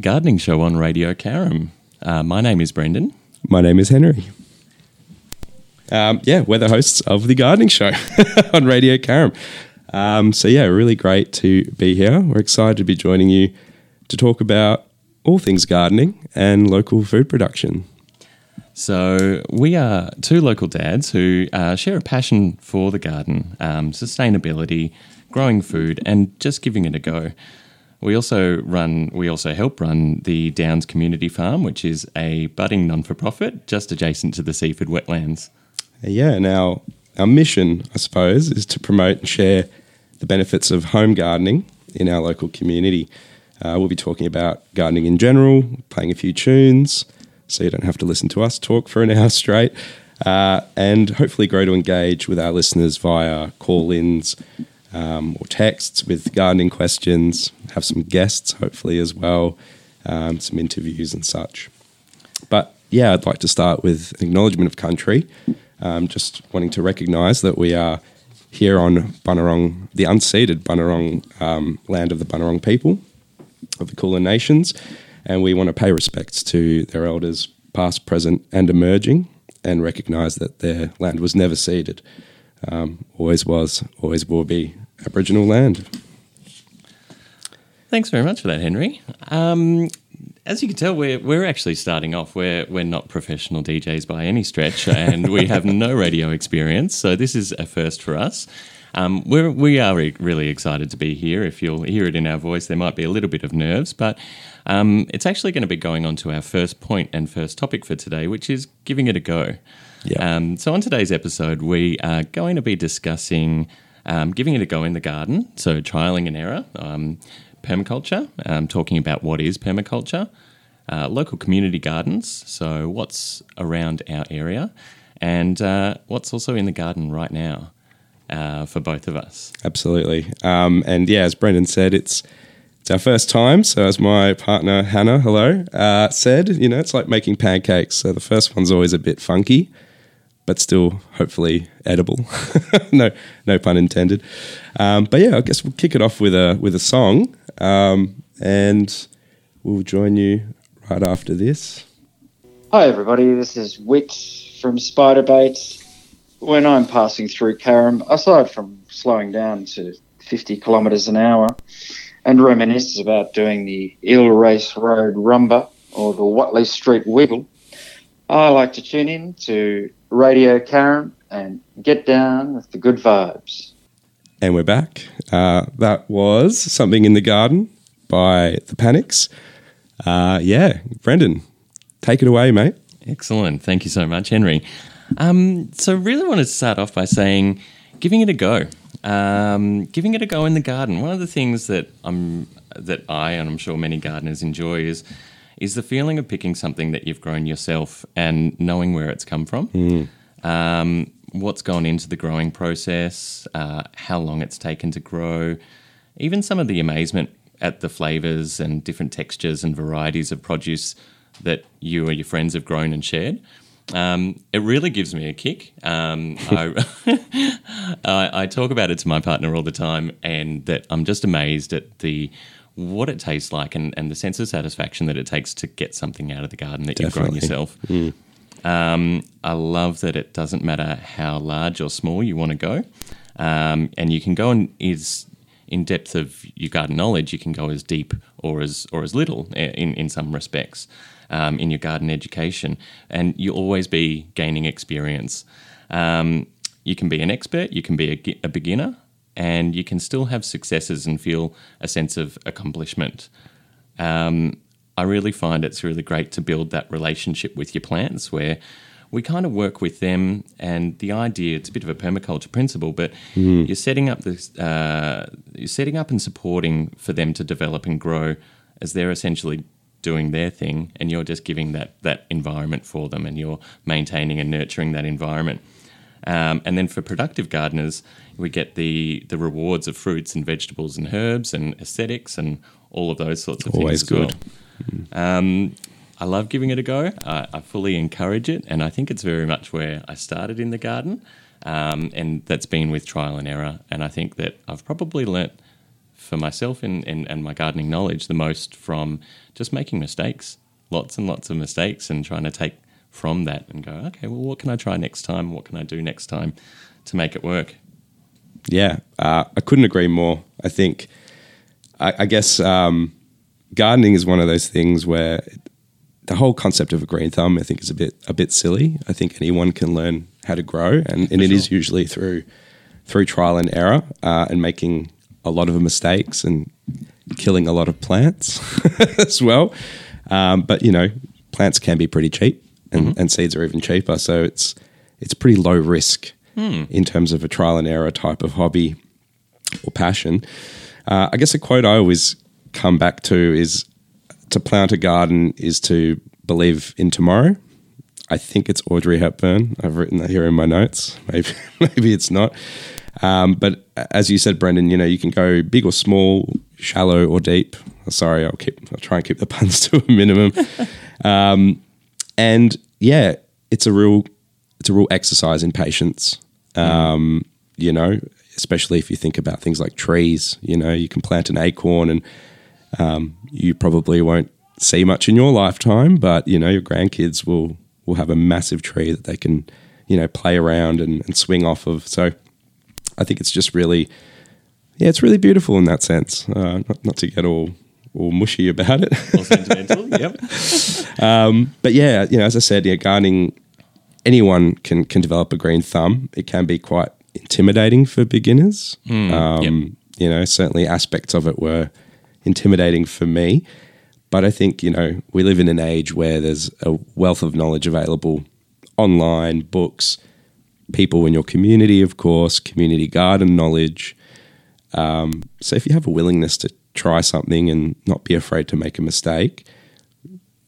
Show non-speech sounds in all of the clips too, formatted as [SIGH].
the Gardening Show on Radio Carrum. Uh, my name is Brendan. My name is Henri. Um, yeah, we're the hosts of the Gardening Show [LAUGHS] on Radio Carrum. Um, so, yeah, really great to be here. We're excited to be joining you to talk about all things gardening and local food production. So, we are two local dads who uh, share a passion for the garden, um, sustainability, growing food, and just giving it a go. We also run, we also help run the Downs Community Farm, which is a budding non for profit just adjacent to the Seaford wetlands. Yeah, now our mission, I suppose, is to promote and share the benefits of home gardening in our local community. Uh, we'll be talking about gardening in general, playing a few tunes, so you don't have to listen to us talk for an [LAUGHS] hour straight, uh, and hopefully grow to engage with our listeners via call ins um, or texts with gardening questions, have some guests hopefully as well, um, some interviews and such. But yeah, I'd like to start with an acknowledgement of country, um, just wanting to recognise that we are here on Bunurong, the unceded Bunurong um, land of the Bunurong people of the Kulin Nations, and we want to pay respects to their elders, past, present, and emerging, and recognise that their land was never ceded. Um, always was, always will be Aboriginal land. Thanks very much for that, Henri. Um, as you can tell, we're we're actually starting off. We're we're not professional DJs by any stretch, [LAUGHS] and we have no radio experience. So this is a first for us. Um, we're we are really excited to be here. If you'll hear it in our voice, there might be a little bit of nerves, but um, it's actually going to be going on to our first point and first topic for today, which is giving it a go. Yeah. Um, so on today's episode, we are going to be discussing um, giving it a go in the garden, so trialing and error, um, permaculture, um, talking about what is permaculture, uh, local community gardens, so what's around our area, and uh, what's also in the garden right now uh, for both of us. Absolutely. Um, and yeah, as Brendan said, it's it's our first time. So as my partner Hannah, hello, uh, said, you know, it's like making pancakes. So the first one's always a bit funky, but still hopefully edible. [LAUGHS] no, no pun intended. Um, but yeah, I guess we'll kick it off with a with a song, um, and we'll join you right after this. Hi everybody, this is Whitt from Spiderbait. When I'm passing through Carrum, aside from slowing down to 50 kilometres an hour and reminisce about doing the Eel Race Road Rumba or the Watley Street Wiggle, I like to tune in to Radio Carrum and get down with the good vibes. And we're back. Uh, that was Something in the Garden by The Panics. Uh, yeah, Brendan, take it away, mate. Excellent. Thank you so much, Henri. Um, so, really want to start off by saying, giving it a go. Um, giving it a go in the garden. One of the things that I'm that I and I'm sure many gardeners enjoy is is the feeling of picking something that you've grown yourself and knowing where it's come from, Mm. um, what's gone into the growing process, uh, how long it's taken to grow, even some of the amazement at the flavors and different textures and varieties of produce that you or your friends have grown and shared. Um, it really gives me a kick. Um, I, [LAUGHS] [LAUGHS] I, I talk about it to my partner all the time, and that I'm just amazed at the what it tastes like and, and the sense of satisfaction that it takes to get something out of the garden that you've grown Definitely. yourself. Um, I love that it doesn't matter how large or small you want to go, um, and you can go and is in depth of your garden knowledge. You can go as deep or as or as little eh, in in some respects um, in your garden education, and you'll always be gaining experience. Um, you can be an expert, you can be a, a beginner, and you can still have successes and feel a sense of accomplishment. Um, I really find it's really great to build that relationship with your plants where we kind of work with them and the idea it's a bit of a permaculture principle but you're setting up this uh, you're setting up and supporting for them to develop and grow as they're essentially doing their thing and you're just giving that that environment for them and you're maintaining and nurturing that environment um, and then for productive gardeners, we get the the rewards of fruits and vegetables and herbs and aesthetics and all of those sorts of Always things. as good. well. Um, I love giving it a go. I, I fully encourage it, and I think it's very much where I started in the garden, um, and that's been with trial and error. And I think that I've probably learnt for myself and, and, and my gardening knowledge the most from just making mistakes, lots and lots of mistakes, and trying to take from that and go, okay, well, what can I try next time? What can I do next time to make it work? Yeah, uh, I couldn't agree more. I think, I, I guess, um, gardening is one of those things where the whole concept of a green thumb, I think, is a bit a bit silly. I think anyone can learn how to grow, and, and it is usually through through trial and error uh, and making a lot of mistakes and killing a lot of plants [LAUGHS] as well. Um, but you know, plants can be pretty cheap, and, and seeds are even cheaper. So it's it's pretty low risk in terms of a trial and error type of hobby or passion. Uh, I guess a quote I always come back to is to plant a garden is to believe in tomorrow. I think it's Audrey Hepburn. I've written that here in my notes. [LAUGHS] Maybe maybe it's not. Um, but as you said, Brendan, you know you can go big or small, shallow or deep. Sorry, I'll keep. I'll try and keep the [LAUGHS] puns to a minimum. [LAUGHS] um, and yeah, it's a real a real exercise in patience. Um, You know, especially if you think about things like trees. You know, you can plant an acorn, and um, you probably won't see much in your lifetime, but you know your grandkids will will have a massive tree that they can you know play around and, and swing off of. So I think it's just really yeah, it's really beautiful in that sense. Uh, not, not to get all all mushy about it. All sentimental, yep. [LAUGHS] but yeah, you know, as I said, yeah, gardening, anyone can can develop a green thumb. It can be quite intimidating for beginners. um, yep. You know, certainly aspects of it were intimidating for me. But I think you know we live in an age where there's a wealth of knowledge available online, books, people in your community, of course, community garden knowledge. Um, so if you have a willingness to try something and not be afraid to make a mistake,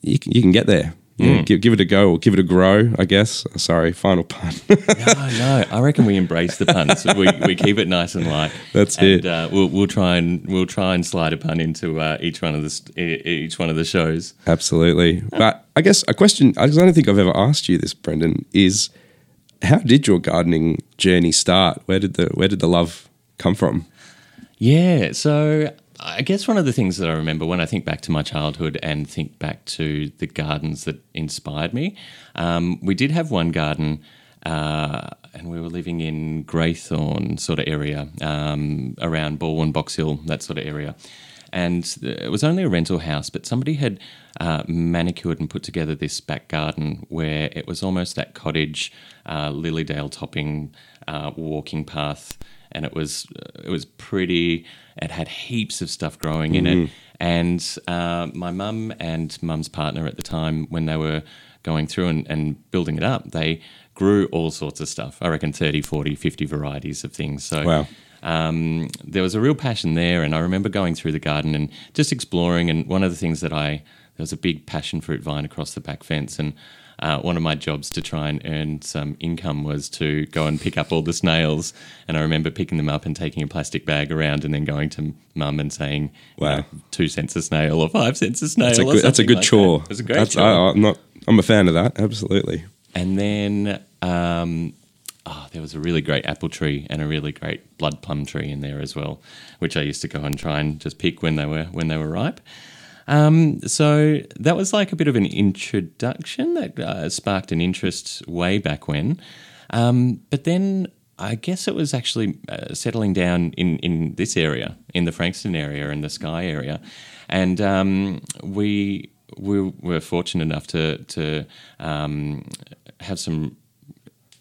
you can, you can get there. Hmm. give, give it a go or give it a grow, I guess. Sorry, final pun. [LAUGHS] No, no. I reckon we embrace the puns. We, we keep it nice and light. That's and, it. Uh, we'll we'll try and we'll try and slide a pun into uh, each one of the each one of the shows. Absolutely. But I guess a question, I don't think I've ever asked you this, Brendan, is how did your gardening journey start? Where did the where did the love come from? Yeah. So I guess one of the things that I remember when I think back to my childhood and think back to the gardens that inspired me, um, we did have one garden. Uh, and we were living in Greythorn sort of area, um, around Balwyn, Box Hill, that sort of area. And it was only a rental house, but somebody had uh, manicured and put together this back garden where it was almost that cottage, uh, Lilydale topping uh, walking path, and it was it was pretty. It had heaps of stuff growing in it, and uh, my mum and mum's partner at the time, when they were going through and, and building it up, they grew all sorts of stuff. I reckon 30, 40, 50 varieties of things. So Wow. um, there was a real passion there. And I remember going through the garden and just exploring. And one of the things that I, there was a big passion fruit vine across the back fence. And uh, one of my jobs to try and earn some income was to go and pick up all the snails. And I remember picking them up and taking a plastic bag around and then going to mum and saying, Wow. know, two cents a snail or five cents a snail. That's a good, that's a good like chore. That. It was a great That's- chore. I, I'm not. I'm a fan of that. Absolutely. And then um, oh, there was a really great apple tree and a really great blood plum tree in there as well, which I used to go and try and just pick when they were when they were ripe. Um, so that was like a bit of an introduction that uh, sparked an interest way back when. Um, but then I guess it was actually uh, settling down in, in this area, in the Frankston area in the Sky area. And um, we, we were fortunate enough to, to um, have some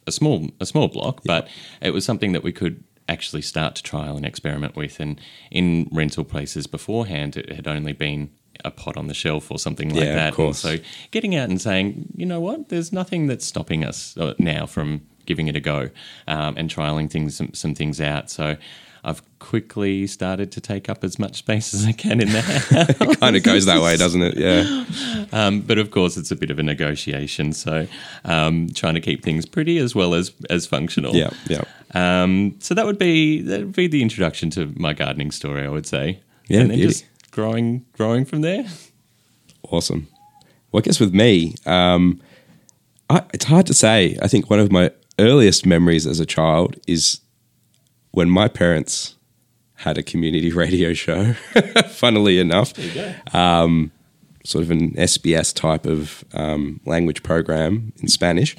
a small a small block, but it was something that we could actually start to trial and experiment with. And in rental places beforehand, it had only been a pot on the shelf or something like Yeah, that. And course. so getting out and saying, you know what, there's nothing that's stopping us uh, now from giving it a go um, and trialing things some, some things out. So. I've quickly started to take up as much space as I can in the [LAUGHS] house. Kind of goes that way, doesn't it? Yeah. Um, but of course, it's a bit of a negotiation. So, um, trying to keep things pretty as well as as functional. Yeah. Yeah. Um, so that would be that would be the introduction to my gardening story. I would say. Yeah, And then beauty. just growing growing from there. Awesome. Well, I guess with me, um, I, it's hard to say. I think one of my earliest memories as a child is when my parents had a community [LAUGHS] radio show. funnily enough, um, sort of an SBS type of um, language program in Spanish.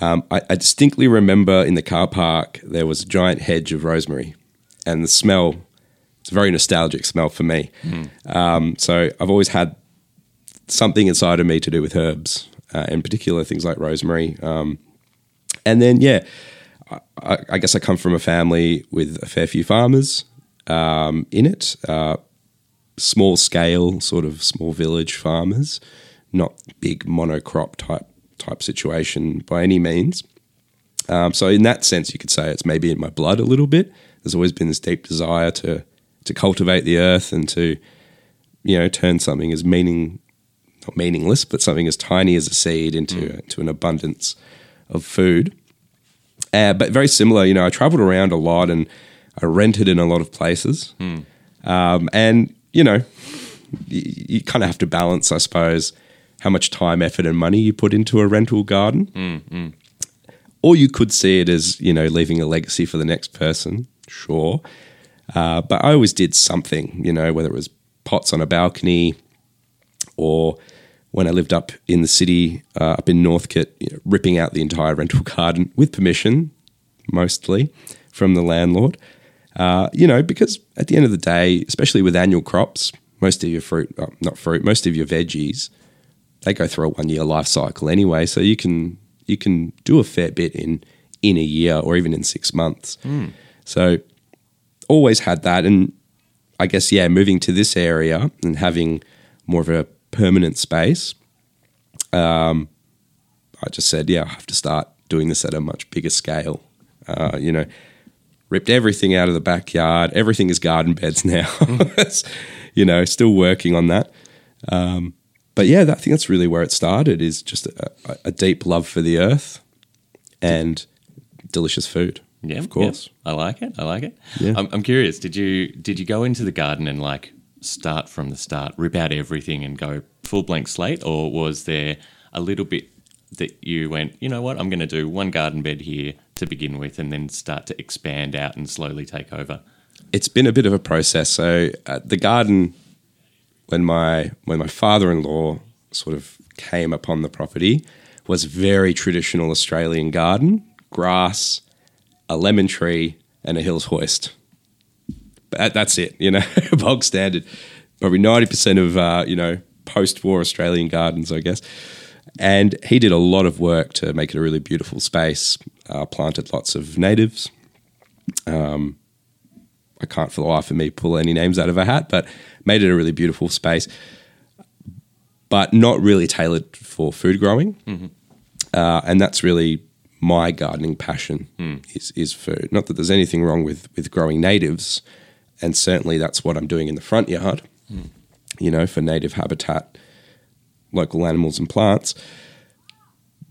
Um, I, I distinctly remember in the car park there was a giant hedge of rosemary, and the smell. It's a very nostalgic smell for me. Um, so I've always had something inside of me to do with herbs, uh, in particular things like rosemary. Um, and then, yeah, I, I guess I come from a family with a fair few farmers um, in it, uh, small scale, sort of small village farmers, not big monocrop type type situation by any means. Um, so in that sense, you could say it's maybe in my blood a little bit. There's always been this deep desire to to cultivate the earth and to you know turn something as meaning not meaningless, but something as tiny as a seed into into an abundance of food. Uh, but very similar, you know, I traveled around a lot and I rented in a lot of places. Um, and, you know, you, you kind of have to balance, I suppose, how much time, effort, and money you put into a rental garden. Or you could see it as, you know, leaving a legacy for the next person, sure. Uh, but I always did something, you know, whether it was pots on a balcony or when I lived up in the city, uh, up in Northcote, you know, ripping out the entire rental [LAUGHS] garden with permission, mostly from the landlord. Uh, you know, because at the end of the day, especially with annual crops, most of your fruit, uh, not fruit, most of your veggies, they go through a one year life cycle anyway. So you can you can do a fair bit in in a year or even in six months. So always had that, and I guess yeah, moving to this area and having more of a permanent space, um, I just said, yeah, I have to start doing this at a much bigger scale. Uh, you know, ripped everything out of the backyard. Everything is garden beds [LAUGHS] now. You know, still working on that. Um, but yeah, I think that's really where it started. Is just a- a deep love for the earth and delicious food. Yeah, of course. yeah. I like it. I like it. Yeah. I'm, I'm curious. Did you did you go into the garden and like start from the start, rip out everything, and go full blank slate, or was there a little bit that you went, you know what, I'm going to do one garden bed here to begin with, and then start to expand out and slowly take over? it's been a bit of a process. So uh, the garden, when my when my father in law sort of came upon the property, was very traditional Australian garden: grass, a lemon tree, and a hills hoist. But that- that's it, you know, [LAUGHS] bog standard. Probably ninety percent of uh, you know post-war Australian gardens, I guess. And he did a lot of work to make it a really beautiful space. Uh, planted lots of natives. Um, I can't for the life of me pull any names out of a hat, but made it a really beautiful space, but not really tailored for food growing. Uh, and that's really my gardening passion is, is food. Not that there's anything wrong with, with growing natives, and certainly that's what I'm doing in the front yard, you know, for native habitat, local animals and plants.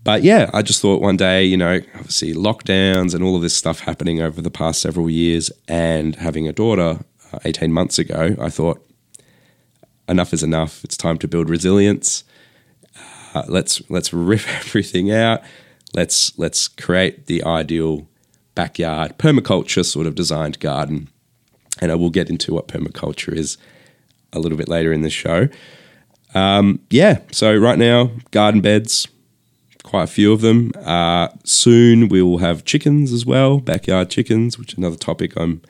But yeah, I just thought one day, you know, obviously lockdowns and all of this stuff happening over the past several years, and having a daughter uh, 18 months ago, I thought enough is enough. It's time to build resilience. Uh, let's let's rip [LAUGHS] everything out. Let's let's create the ideal backyard permaculture sort of designed garden, and I will get into what permaculture is a little bit later in the show. Um, yeah, so right now garden beds, quite a few of them. Uh, soon we will have chickens as well, backyard chickens, which is another topic I'm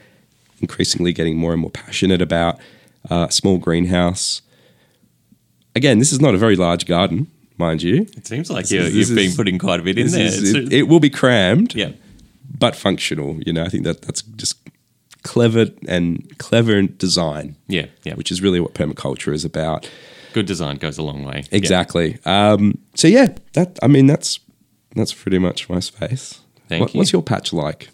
increasingly getting more and more passionate about. Uh, small greenhouse. Again, this is not a very large garden, mind you. It seems like you, is- you've this been putting quite a bit in there. is- it, it will be crammed, yeah, but functional. You know, I think that that's just clever and clever design, yeah, yeah. which is really what permaculture is about. Good design goes a long way. Yeah. Exactly. Um, so yeah, that I mean that's that's pretty much my space. Thank What- you. What's your patch like?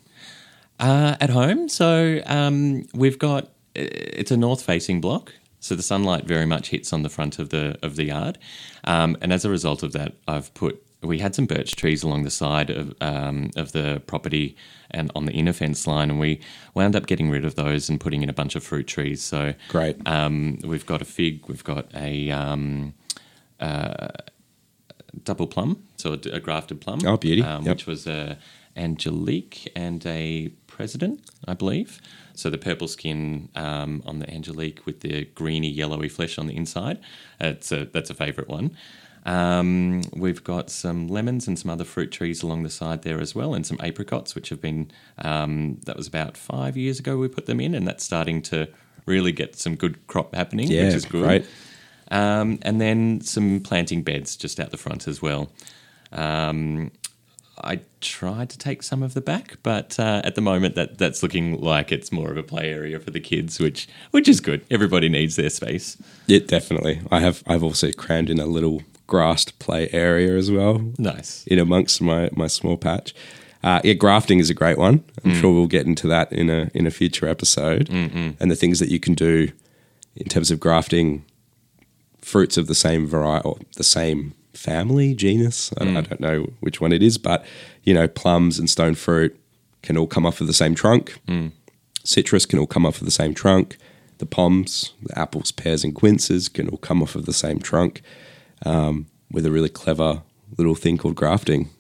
Uh, at home, so um, we've got it's a north-facing block, so the sunlight very much hits on the front of the of the yard, um, and as a result of that, I've put we had some birch trees along the side of um, of the property and on the inner fence line, and we wound up getting rid of those and putting in a bunch of fruit trees. So Great. um, we've got a fig, we've got a um, uh, double plum, so a, a grafted plum. Oh, beauty. Um, Yep. Which was a, Angelique and a president, I believe. So the purple skin um, on the Angelique with the greeny yellowy flesh on the inside. It's a, that's a favourite one. Um, we've got some lemons and some other fruit trees along the side there as well, and some apricots, which have been, um, that was about five years ago we put them in, and that's starting to really get some good crop happening, Yeah, which is good. great. Um, and then some planting beds just out the front as well. Um, I tried to take some of the back, but uh, at the moment that that's looking like it's more of a play area for the kids, which which is good. Everybody needs their space. Yeah, definitely. I have. I've also crammed in a little grassed play area as well Nice. in amongst my my small patch. Uh, yeah, grafting is a great one. I'm sure we'll get into that in a in a future episode, and the things that you can do in terms of grafting fruits of the same variety or the same family genus. I, I don't know which one it is, but you know, plums and stone fruit can all come off of the same trunk. Citrus can all come off of the same trunk. The poms, the apples, pears, and quinces can all come off of the same trunk um, with a really clever little thing called grafting,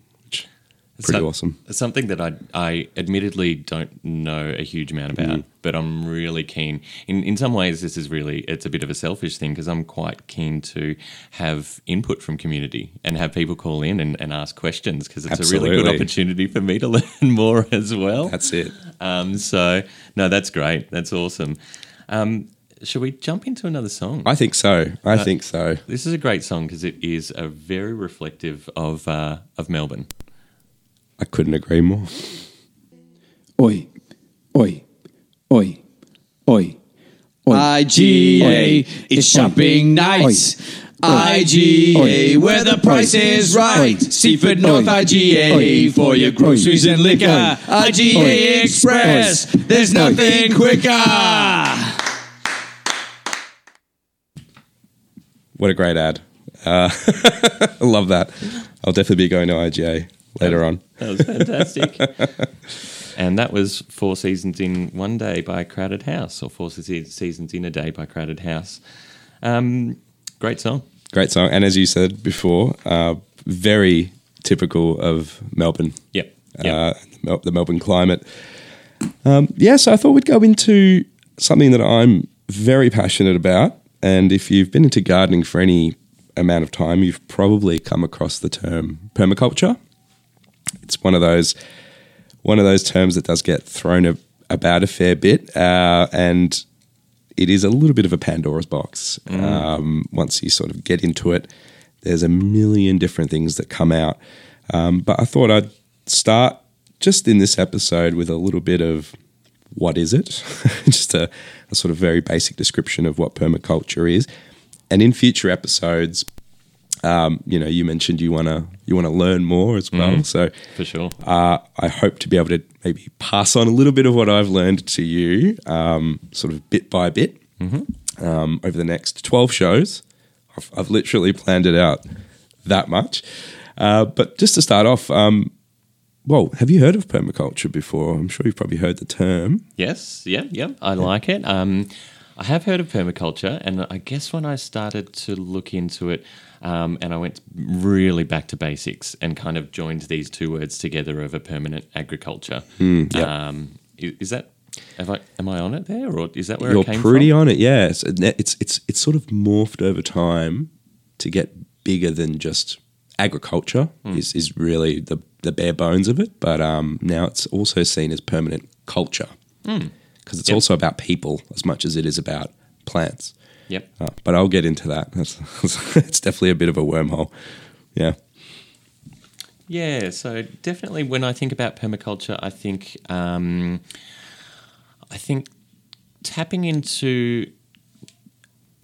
pretty So- awesome. Something that I, I admittedly don't know a huge amount about, but I'm really keen. In in some ways, this is really it's a bit of a selfish thing because I'm quite keen to have input from community and have people call in and, and ask questions because it's a really good opportunity for me to [LAUGHS] learn more as well. That's it. Um, so no, that's great. That's awesome. Um, should we jump into another song? I think so. I think so. This is a great song because it is a very reflective of uh, of Melbourne. I couldn't agree more. Oi, oi, oi, oi. Oi. IGA, it's shopping nights. IGA, where the price is right. Seaford North IGA, for your groceries and liquor. IGA Express, there's nothing quicker. What a great ad. Uh, [LAUGHS] I love that. I'll definitely be going to IGA later on. [LAUGHS] That was fantastic. [LAUGHS] and that was Four Seasons in One Day by Crowded House, or Four Seasons in a Day by Crowded House. Um, great song. Great song. And as you said before, uh, very typical of Melbourne. Yep. yep. uh, the Melbourne climate. Um, yeah, so I thought we'd go into something that I'm very passionate about. And if you've been into gardening for any amount of time, you've probably come across the term permaculture. It's one of those one of those terms that does get thrown a, about a fair bit, uh, and it is a little bit of a Pandora's box. Um, once you sort of get into it, there's a million different things that come out. Um, but I thought I'd start just in this episode with a little bit of what is it? [LAUGHS] just a, a sort of very basic description of what permaculture is. And in future episodes, um, you know, you mentioned you wanna you wanna learn more as well. So For sure. uh, I hope to be able to maybe pass on a little bit of what I've learned to you, um, sort of bit by bit, um, over the next 12 shows. I've, I've literally planned it out that much. Uh, but just to start off, um, well, have you heard of permaculture before? I'm sure you've probably heard the term. Yes, yeah, yeah, I like it. Um, I have heard of permaculture, and I guess when I started to look into it, um, and I went really back to basics and kind of joined these two words together of a permanent agriculture. yep. um, is, is that have I am I on it there, or is that where You're it came pretty from? on it, yes. It's it's it's sort of morphed over time to get bigger than just agriculture. Is is really the the bare bones of it, but um, now it's also seen as permanent culture because it's Yep. also about people as much as it is about plants. Yep. Uh, but I'll get into that. [LAUGHS] That's, it's definitely a bit of a wormhole. Yeah. Yeah, so definitely when I think about permaculture, I think um, I think tapping into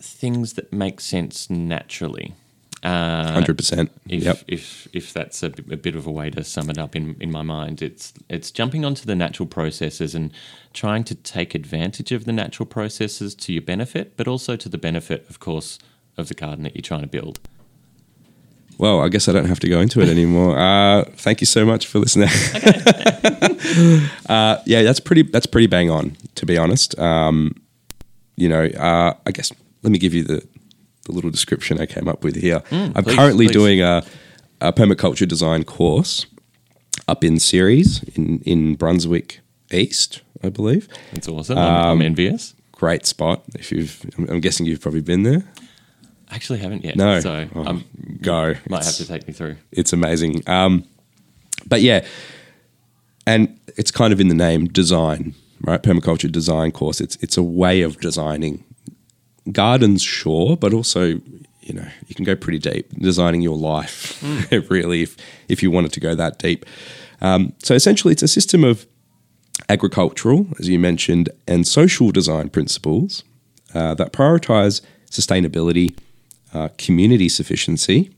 things that make sense naturally. Uh, Hundred percent. if, Yep. if if that's a bit of a way to sum it up in, in my mind, it's it's jumping onto the natural processes and trying to take advantage of the natural processes to your benefit, but also to the benefit, of course, of the garden that you're trying to build. Well, I guess I don't have to go into it anymore. [LAUGHS] Uh, thank you so much for listening. [LAUGHS] uh, yeah, that's pretty. That's pretty bang on, to be honest. Um, you know, uh, I guess let me give you the, the little description I came up with here. I'm please, currently please. doing a, a permaculture design course up in Ceres in, in Brunswick East, I believe. That's awesome. I'm, I'm envious. Great spot. If you've, I'm, I'm guessing you've probably been there. Actually haven't yet. No. So Oh, um, go. might have to take me through. it's amazing. Um, but yeah, and it's kind of in the name design, right? Permaculture design course. It's it's a way of designing gardens, sure, but also you know you can go pretty deep designing your life, [LAUGHS] really, if if you wanted to go that deep. Um, so essentially, it's a system of agricultural, as you mentioned, and social design principles uh, that prioritize sustainability, uh, community sufficiency,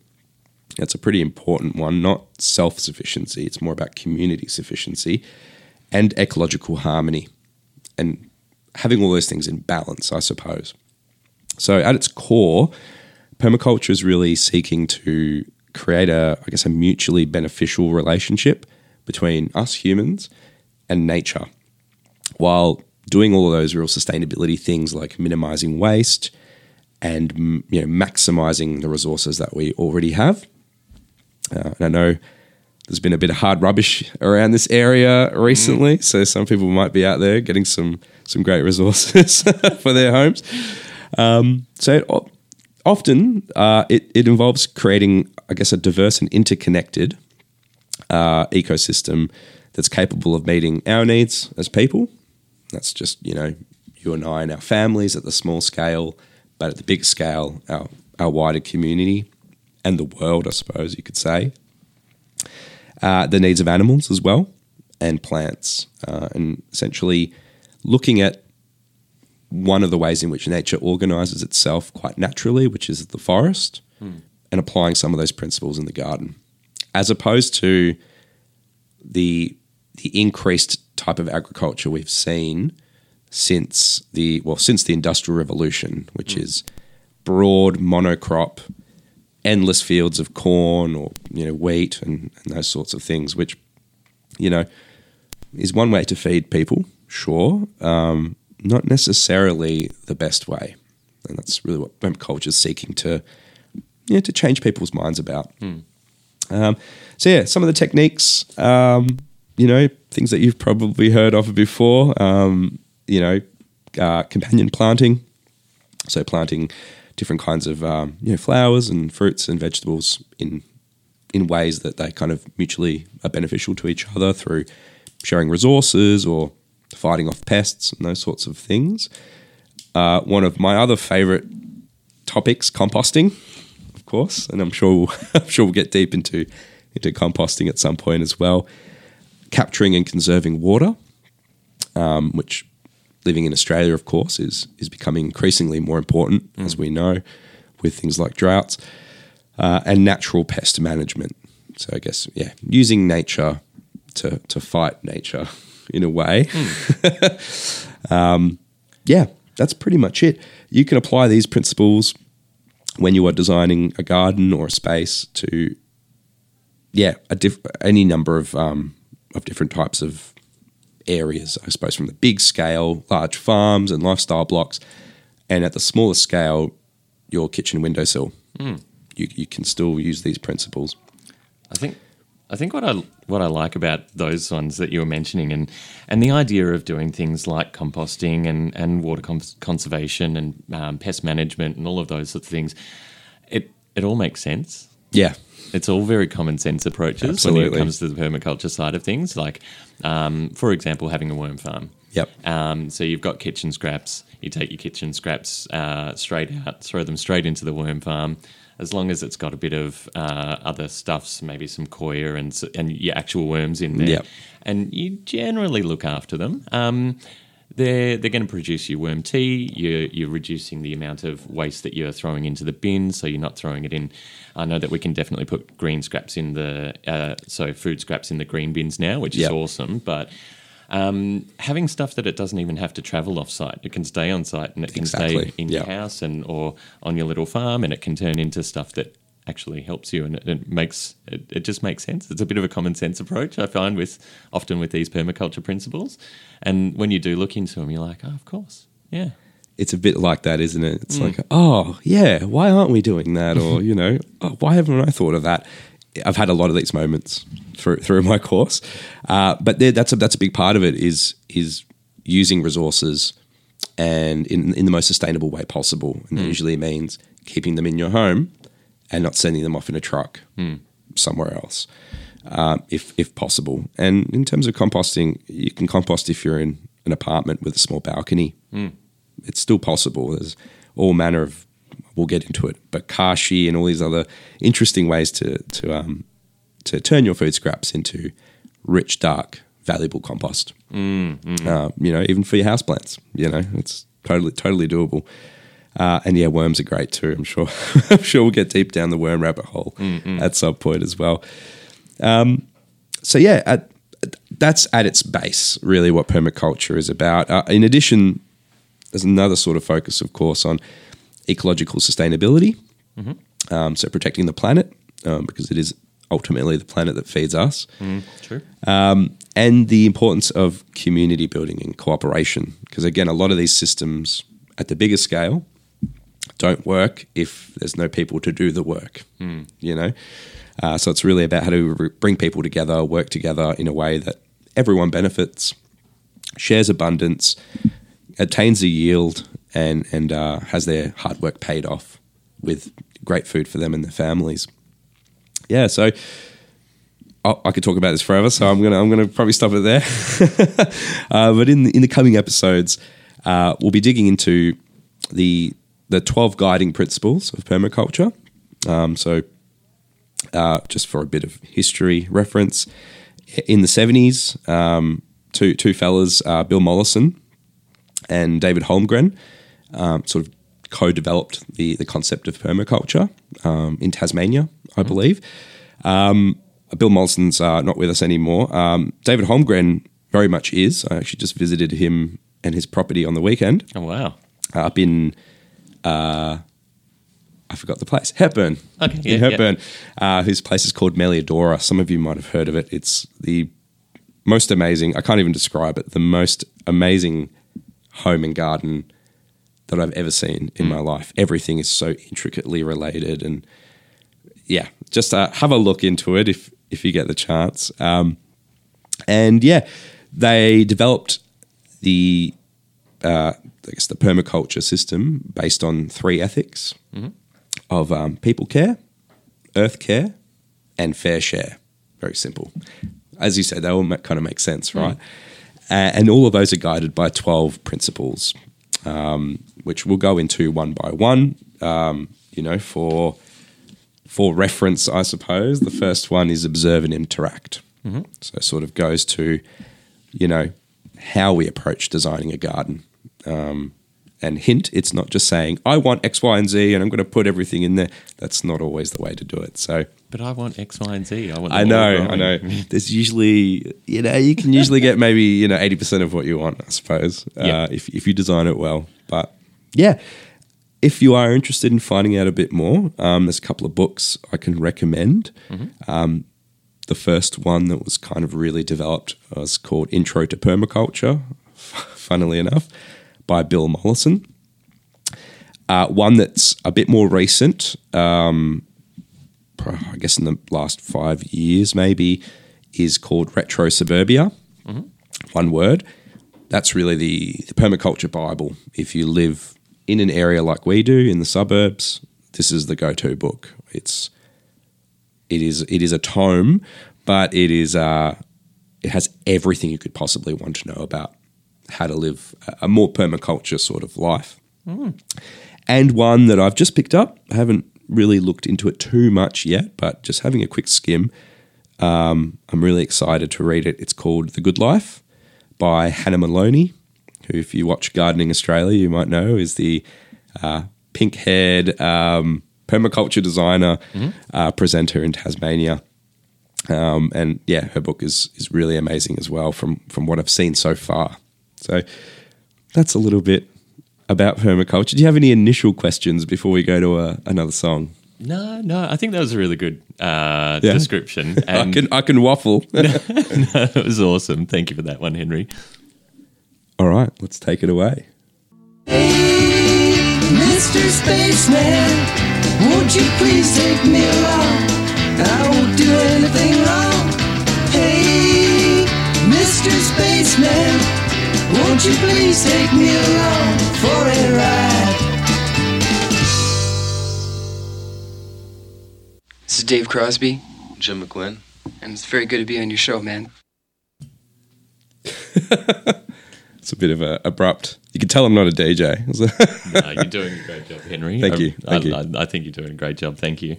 that's a pretty important one, not self sufficiency. It's more about community sufficiency and ecological harmony and having all those things in balance, I suppose. So, at its core, permaculture is really seeking to create a, I guess, a mutually beneficial relationship between us humans and nature while doing all of those real sustainability things like minimizing waste and mm, you know maximizing the resources that we already have uh, and I know there's been a bit of hard rubbish [LAUGHS] around this area recently, so some people might be out there getting some some great resources [LAUGHS] for their homes. Um, so often uh, it it involves creating, I guess, a diverse and interconnected uh, ecosystem that's capable of meeting our needs as people. That's just you know you and I and our families at the small scale, but at the big scale, our our wider community and the world, I suppose you could say. Uh, the needs of animals as well and plants, uh, and essentially looking at one of the ways in which nature organizes itself quite naturally, which is the forest, and applying some of those principles in the garden, as opposed to the the increased type of agriculture we've seen since the well since the industrial revolution, which is broad monocrop, endless fields of corn or you know wheat and, and those sorts of things, which you know is one way to feed people, sure, um, not necessarily the best way, and that's really what permaculture is seeking to yeah to change people's minds about. Um, so yeah, some of the techniques, um, you know, things that you've probably heard of before, um, you know, uh, companion planting, so planting different kinds of um, you know flowers and fruits and vegetables in in ways that they kind of mutually are beneficial to each other through sharing resources or fighting off pests and those sorts of things. Uh, one of my other favorite topics, composting, of course, and I'm sure we'll, [LAUGHS] I'm sure we'll get deep into into composting at some point as well. Capturing and conserving water, um, which living in Australia, of course, is is becoming increasingly more important, as we know, with things like droughts uh, and natural pest management. So I guess yeah, using nature to to fight nature [LAUGHS] in a way. [LAUGHS] um, yeah, that's pretty much it. You can apply these principles when you are designing a garden or a space to yeah, a diff- any number of um, of different types of areas, I suppose, from the big scale, large farms and lifestyle blocks, and at the smaller scale, your kitchen windowsill. You, you can still use these principles. I think I think what I what I like about those ones that you were mentioning and and the idea of doing things like composting and and water cons- conservation and um, pest management and all of those sorts of things, it it all makes sense. Yeah, It's all very common sense approaches when it comes to the permaculture side of things. Like, um, for example, having a worm farm. Yep. Um, so you've got kitchen scraps. You take your kitchen scraps uh, straight out, throw them straight into the worm farm. As long as it's got a bit of uh, other stuffs, maybe some coir and and your actual worms in there, Yep. and you generally look after them. Um, they're they're going to produce your worm tea. You're you're reducing the amount of waste that you're throwing into the bin, so you're not throwing it in. I know that we can definitely put green scraps in the uh, so food scraps in the green bins now, which Yep. is awesome. But um, having stuff that it doesn't even have to travel off site, it can stay on site and it can Exactly. stay in Yep. your house and or on your little farm, and it can turn into stuff that actually helps you and it, it makes it, it just makes sense it's a bit of a common sense approach i find with often with these permaculture principles and when you do look into them you're like oh of course yeah it's a bit like that, isn't it? It's like, oh yeah, why aren't we doing that? Or [LAUGHS] you know, oh, why haven't I thought of that? I've had a lot of these moments through through my course, uh, but there, that's a that's a big part of it is is using resources and in in the most sustainable way possible, and that usually means keeping them in your home and not sending them off in a truck somewhere else, uh, if if possible. And in terms of composting, you can compost if you're in an apartment with a small balcony. It's still possible. There's all manner of we'll get into it, but kashi and all these other interesting ways to to um, to turn your food scraps into rich, dark, valuable compost. Uh, you know, even for your houseplants. You know, it's totally totally doable. Uh, and yeah, worms are great too. I'm sure. [LAUGHS] I'm sure we'll get deep down the worm rabbit hole at some point as well. Um, so yeah, at, that's at its base really what permaculture is about. Uh, in addition, there's another sort of focus, of course, on ecological sustainability. Um, so protecting the planet um, because it is ultimately the planet that feeds us True. and the importance of community building and cooperation. Because again, a lot of these systems at the bigger scale don't work if there's no people to do the work. You know, uh, so it's really about how to re- bring people together, work together in a way that everyone benefits, shares abundance, attains a yield, and and uh, has their hard work paid off with great food for them and their families. Yeah, so I I could talk about this forever, so I'm gonna I'm gonna probably stop it there. [LAUGHS] uh, but in the, in the coming episodes, uh, we'll be digging into the the 12 guiding principles of permaculture. Um, so, uh, just for a bit of history reference, in the 70s, um, two two fellas, uh, Bill Mollison and David Holmgren, um, sort of co-developed the the concept of permaculture um, in Tasmania, I believe. Um, Bill Mollison's uh, not with us anymore. Um, David Holmgren very much is. I actually just visited him and his property on the weekend Oh wow. uh, up in uh, I forgot the place Hepburn. Okay, yeah, in Hepburn, uh, whose place is called Melliodora. Some of you might have heard of it. It's the most amazing. I can't even describe it. The most amazing home and garden that I've ever seen in my life. Everything is so intricately related, and yeah, just uh, have a look into it if if you get the chance. Um, and yeah, they developed the uh, I guess the permaculture system based on three ethics of um, people care, earth care, and fair share. Very simple. As you said, they all ma- kind of make sense, right? A- and all of those are guided by 12 principles, um, which we'll go into one by one. Um, you know, for for reference, I suppose the first one is observe and interact. So it sort of goes to, you know, how we approach designing a garden. Um, and hint, it's not just saying I want X, Y, and Z, and I'm going to put everything in there. That's not always the way to do it. So But I want X, Y, and Z. I want. I know, I [LAUGHS] know. There's usually, you know, you can usually get maybe you know eighty percent of what you want, I suppose, Yeah. uh, if if you design it well. But yeah, if you are interested in finding out a bit more, um, there's a couple of books I can recommend. Um, the first one that was kind of really developed was called Intro to Permaculture, [LAUGHS] funnily enough, by Bill Mollison. Uh, one that's a bit more recent, um, I guess in the last five years maybe, is called Retro Suburbia. One word. That's really the, the permaculture Bible. If you live in an area like we do in the suburbs, this is the go-to book. It's it is it is a tome, but it is uh, it has everything you could possibly want to know about how to live a- more permaculture sort of life. And one that I've just picked up. I haven't really looked into it too much yet, but just having a quick skim. Um, I'm really excited to read it. It's called The Good Life by Hannah Maloney, who, if you watch Gardening Australia, you might know is the uh, pink haired um, permaculture designer, uh, presenter in Tasmania. Um, and yeah, her book is is really amazing as well from from what I've seen so far. So that's a little bit about permaculture. Do you have any initial questions before we go to a, another song? No, no. I think that was a really good uh, Yeah. description. [LAUGHS] I can I can waffle. [LAUGHS] it was awesome. Thank you for that one, Henri. All right, let's take it away. Hey, Mr. Spaceman, won't you please take me along I won't do anything wrong. Hey, Mr. Spaceman, won't you please take me along for a ride? This is Dave Crosby, Jim McGuinn. and it's very good to be on your show, man. [LAUGHS] It's a bit of a abrupt. You can tell I'm not a DJ. [LAUGHS] No, you're doing a great job, Henri. Thank I- you, thank I, you. I, I think you're doing a great job. Thank you.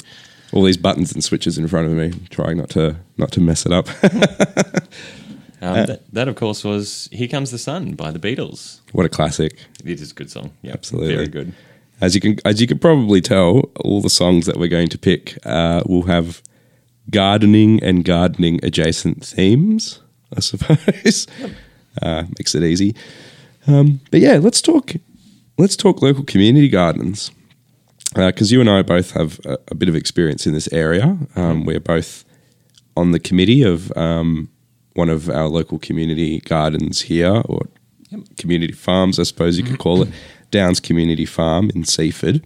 All these buttons and switches in front of me, trying not to not to mess it up. [LAUGHS] Um, Uh, that, that, of course, was "Here Comes the Sun" by the Beatles. what a classic! It is a good song. Yeah, Absolutely. very good. As you can as you can probably tell, all the songs that we're going to pick uh, will have gardening and gardening adjacent themes. I suppose [LAUGHS] uh, makes it easy. Um, but yeah, let's talk. Let's talk local community gardens because you and I both have a, a bit of experience in this area. Um, we're both on the committee of um, one of our local community gardens here, or community farms, I suppose you could call it, [LAUGHS] Downs Community Farm in Seaford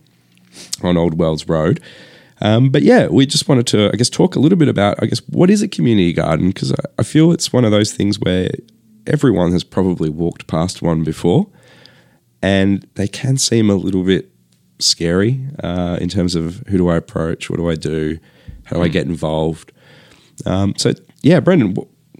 on Old Wells Road. Um, but yeah, we just wanted to, I guess, talk a little bit about, I guess, what is a community garden? Because I, I feel it's one of those things where everyone has probably walked past one before, and they can seem a little bit scary uh, in terms of who do I approach, what do I do, how do I get involved. Um, so yeah, Brendan,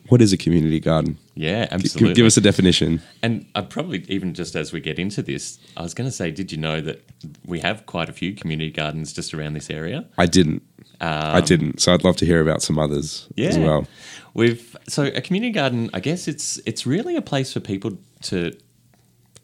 what is a community garden? Yeah, absolutely. Give, give us a definition. And I probably even just as we get into this, I was going to say, did you know that we have quite a few community gardens just around this area? I didn't. I um, didn't. So I'd love to hear about some others as well. We've so a community garden. I guess it's it's really a place for people to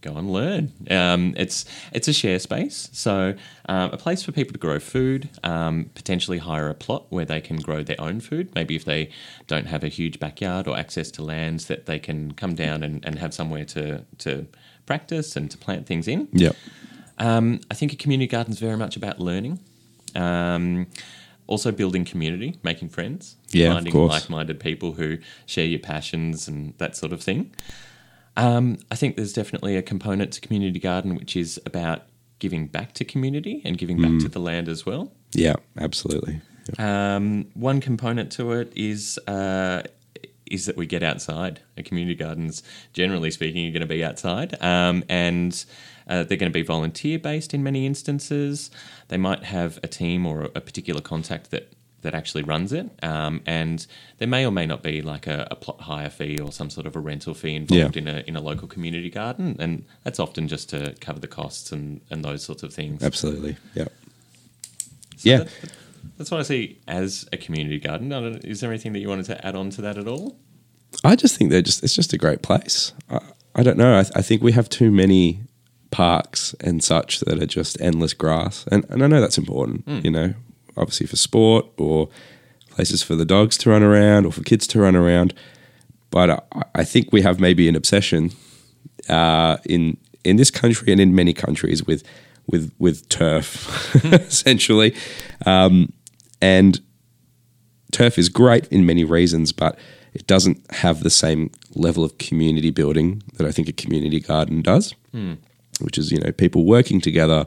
go and learn. Um, it's it's a share space, so um, a place for people to grow food, um, potentially hire a plot where they can grow their own food. Maybe if they don't have a huge backyard or access to lands, that they can come down and, and have somewhere to to practice and to plant things in. Yep. Um, I think a community garden is very much about learning. Um, also building community, making friends, Yeah, finding like-minded people who share your passions and that sort of thing. Um, I think there's definitely a component to community garden which is about giving back to community and giving back to Mm. the land as well. Yeah, absolutely. Um, one component to it is uh, is that we get outside. A community gardens, generally speaking, are going to be outside, um, and uh, they're going to be volunteer based in many instances. They might have a team or a particular contact that that actually runs it, um, and there may or may not be like a, a plot hire fee or some sort of a rental fee involved Yeah. in a in a local community garden, and that's often just to cover the costs and and those sorts of things. Absolutely. Yeah. So Yeah. that- that's what I see as a community garden. Is there anything that you wanted to add on to that at all? I just think they're just it's just a great place. I, I don't know. I, th- I think we have too many parks and such that are just endless grass, and and I know that's important. You know, obviously for sport or places for the dogs to run around or for kids to run around. But I, I think we have maybe an obsession uh, in in this country and in many countries with with with turf, [LAUGHS] essentially, um, and turf is great in many reasons, but it doesn't have the same level of community building that I think a community garden does, which is you know people working together,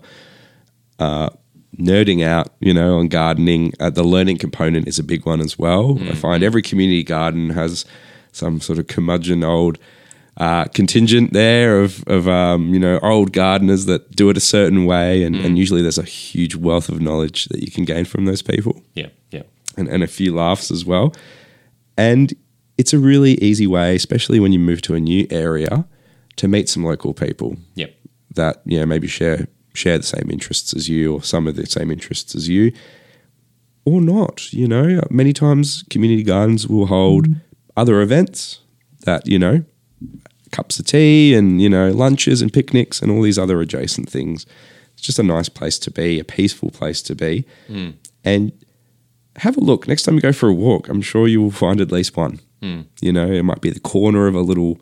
uh, nerding out, you know, on gardening. Uh, the learning component is a big one as well. I find every community garden has some sort of curmudgeon old. Uh, contingent there of, of um, you know old gardeners that do it a certain way and, and usually there's a huge wealth of knowledge that you can gain from those people Yeah, yeah, and, and a few laughs as well. And it's a really easy way, especially when you move to a new area, to meet some local people yep, that you know maybe share share the same interests as you or some of the same interests as you, or not. You know, many times community gardens will hold other events that you know cups of tea and you know lunches and picnics and all these other adjacent things. It's just a nice place to be, a peaceful place to be, hmm. and have a look next time you go for a walk. I'm sure you will find at least one. Hmm. You know, it might be the corner of a little,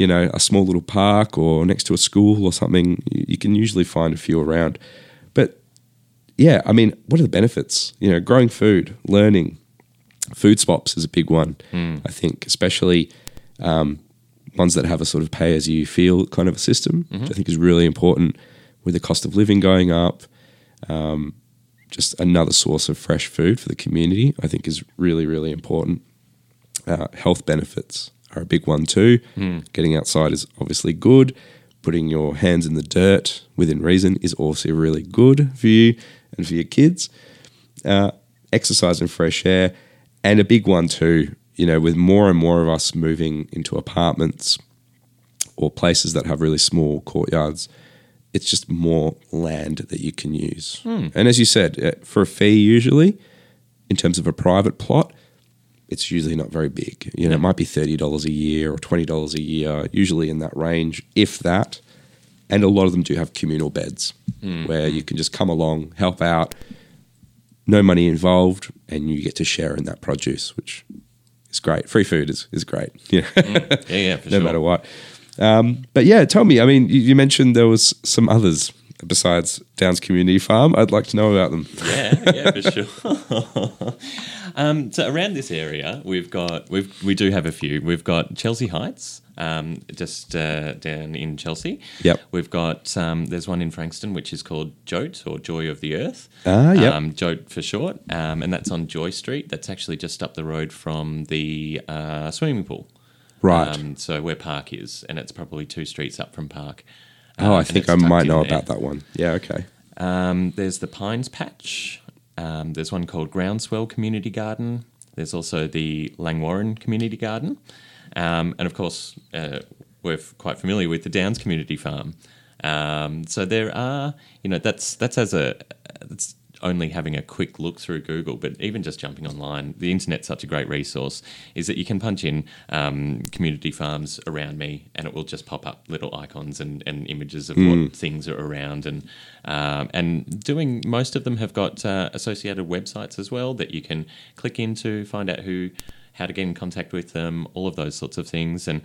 you know, a small little park or next to a school or something. You, can usually find a few around. But yeah, I mean, what are the benefits? You know, growing food, learning, food swaps is a big one. I think, especially um, ones that have a sort of pay as you feel kind of a system, which I think is really important with the cost of living going up. Um, just another source of fresh food for the community, I think is really, really important. Uh, health benefits are a big one too. Getting outside is obviously good. Putting your hands in the dirt within reason is also really good for you and for your kids. Uh, exercise and fresh air, and a big one too. You know, with more and more of us moving into apartments or places that have really small courtyards, it's just more land that you can use. And as you said, uh, for a fee, usually, in terms of a private plot, it's usually not very big. You know, it might be thirty dollars a year or twenty dollars a year, usually in that range, if that. And a lot of them do have communal beds where you can just come along, help out, no money involved, and you get to share in that produce, which is great. Free food is, is great. Yeah. [LAUGHS] Yeah, yeah, for no sure. matter what. Um, but yeah, tell me. I mean, you, you mentioned there was some others besides Downs Community Farm. I'd like to know about them. Yeah, yeah, for sure. [LAUGHS] um, so around this area, we've got we've we do have a few. We've got Chelsea Heights, um, just uh, down in Chelsea. Yep. We've got um, there's one in Frankston which is called Jote or Joy of the Earth. Ah, yep. Um, Jote for short, um, and that's on Joy Street. That's actually just up the road from the uh, swimming pool. Right. Um, so where Park is, and it's probably two streets up from Park. Oh, Um, I think I might know about that one. Yeah. Okay. Um, there's the Pines Patch. Um, there's one called Groundswell Community Garden. There's also the Langwarrin Community Garden. Um, and of course, uh, we're quite familiar with the Downs Community Farm. Um, so there are, you know, that's that's as a that's only having a quick look through Google, but even just jumping online, the internet's such a great resource. Is that you can punch in um, community farms around me, and it will just pop up little icons and, and images of what things are around, and um, and doing most of them have got uh, associated websites as well that you can click into, find out who, how to get in contact with them, all of those sorts of things, and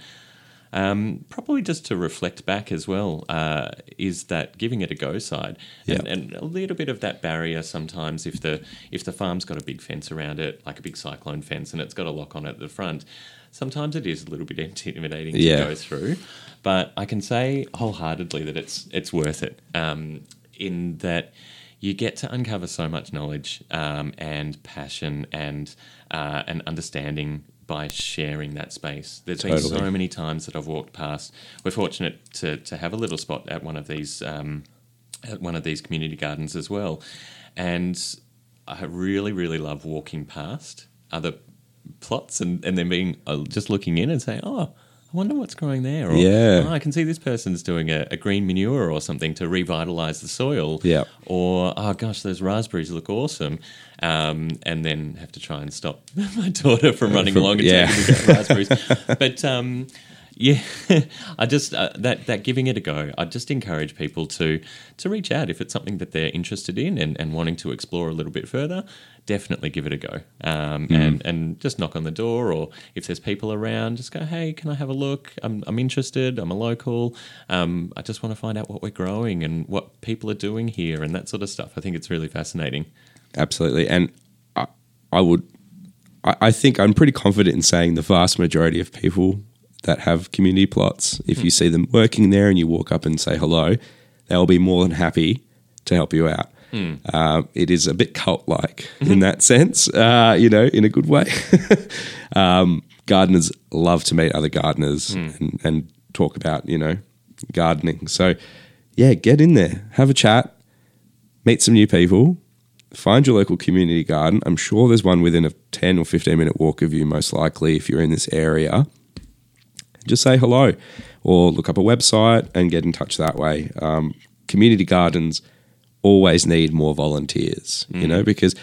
um, probably just to reflect back as well, uh, is that giving it a go side, and, Yeah. and a little bit of that barrier sometimes if the if the farm's got a big fence around it, like a big cyclone fence, and it's got a lock on it at the front. Sometimes it is a little bit [LAUGHS] intimidating to go through, but I can say wholeheartedly that it's it's worth it. Um, in that you get to uncover so much knowledge um, and passion and uh, and understanding by sharing that space. There's been so many times that I've walked past. We're fortunate to to have a little spot at one of these um, at one of these community gardens as well, and I really really love walking past other plots and and then being uh, just looking in and saying, oh. I wonder what's growing there. Or, Yeah. "Oh, I can see this person's doing a, a green manure or something to revitalize the soil. Yeah. Or, oh gosh, those raspberries look awesome. Um, and then have to try and stop [LAUGHS] my daughter from [LAUGHS] running From- along and yeah. taking raspberries. [LAUGHS] but um, yeah, [LAUGHS] I just uh, that that giving it a go. I just encourage people to to reach out if it's something that they're interested in and, and wanting to explore a little bit further. Definitely give it a go, um, and and just knock on the door, or if there's people around, just go, hey, can I have a look? I'm I'm interested. I'm a local. Um, I just want to find out what we're growing and what people are doing here and that sort of stuff. I think it's really fascinating. Absolutely. And I, I would, I, I think I'm pretty confident in saying the vast majority of people that have community plots, if you see them working there and you walk up and say hello, they'll be more than happy to help you out. Uh, it is a bit cult like in that sense, uh, you know, in a good way. [LAUGHS] um, gardeners love to meet other gardeners and, and talk about, you know, gardening. So, yeah, get in there, have a chat, meet some new people, find your local community garden. I'm sure there's one within a 10 or 15 minute walk of you, most likely, if you're in this area. Just say hello or look up a website and get in touch that way. Um, community gardens always need more volunteers, you know, because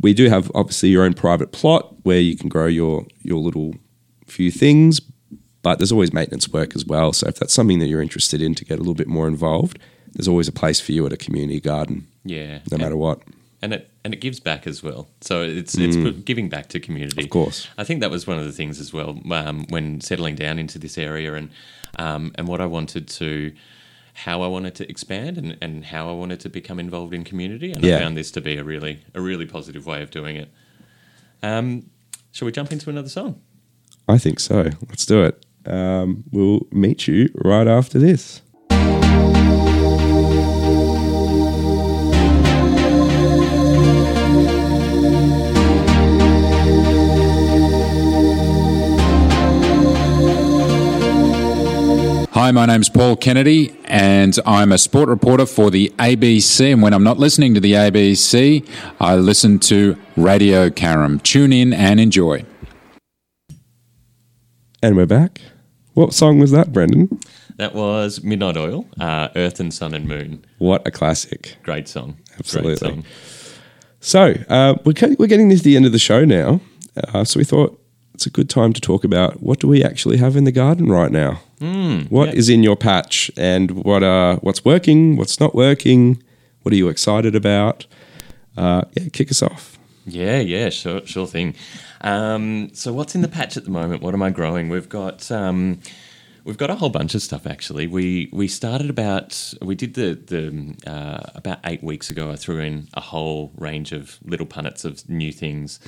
we do have obviously your own private plot where you can grow your, your little few things, but there's always maintenance work as well. So if that's something that you're interested in to get a little bit more involved, there's always a place for you at a community garden, Yeah, no matter what. and it and it gives back as well. So it's it's put- giving back to community. Of course. I think that was one of the things as well um, when settling down into this area and um, and what I wanted to. How I wanted to expand and, and how I wanted to become involved in community, and Yeah. I found this to be a really a really positive way of doing it. Um, shall we jump into another song? I think so. Let's do it. Um, we'll meet you right after this. Hi, my name's Paul Kennedy, and I'm a sport reporter for the ABC. And when I'm not listening to the ABC, I listen to Radio Carrum. Tune in and enjoy. And we're back. What song was that, Brendan? That was Midnight Oil, uh, Earth and Sun and Moon. What a classic. Great song. Absolutely. Great song. So uh, we're, we're getting to the end of the show now. Uh, so we thought it's a good time to talk about what do we actually have in the garden right now? What is in your patch and what uh, what's working, what's not working, what are you excited about? Uh, yeah, kick us off. Yeah, yeah, sure, sure thing. Um, so, what's in the patch at the moment? What am I growing? We've got um, we've got a whole bunch of stuff actually. We we started about we did the the uh, about eight weeks ago. I threw in a whole range of little punnets of new things.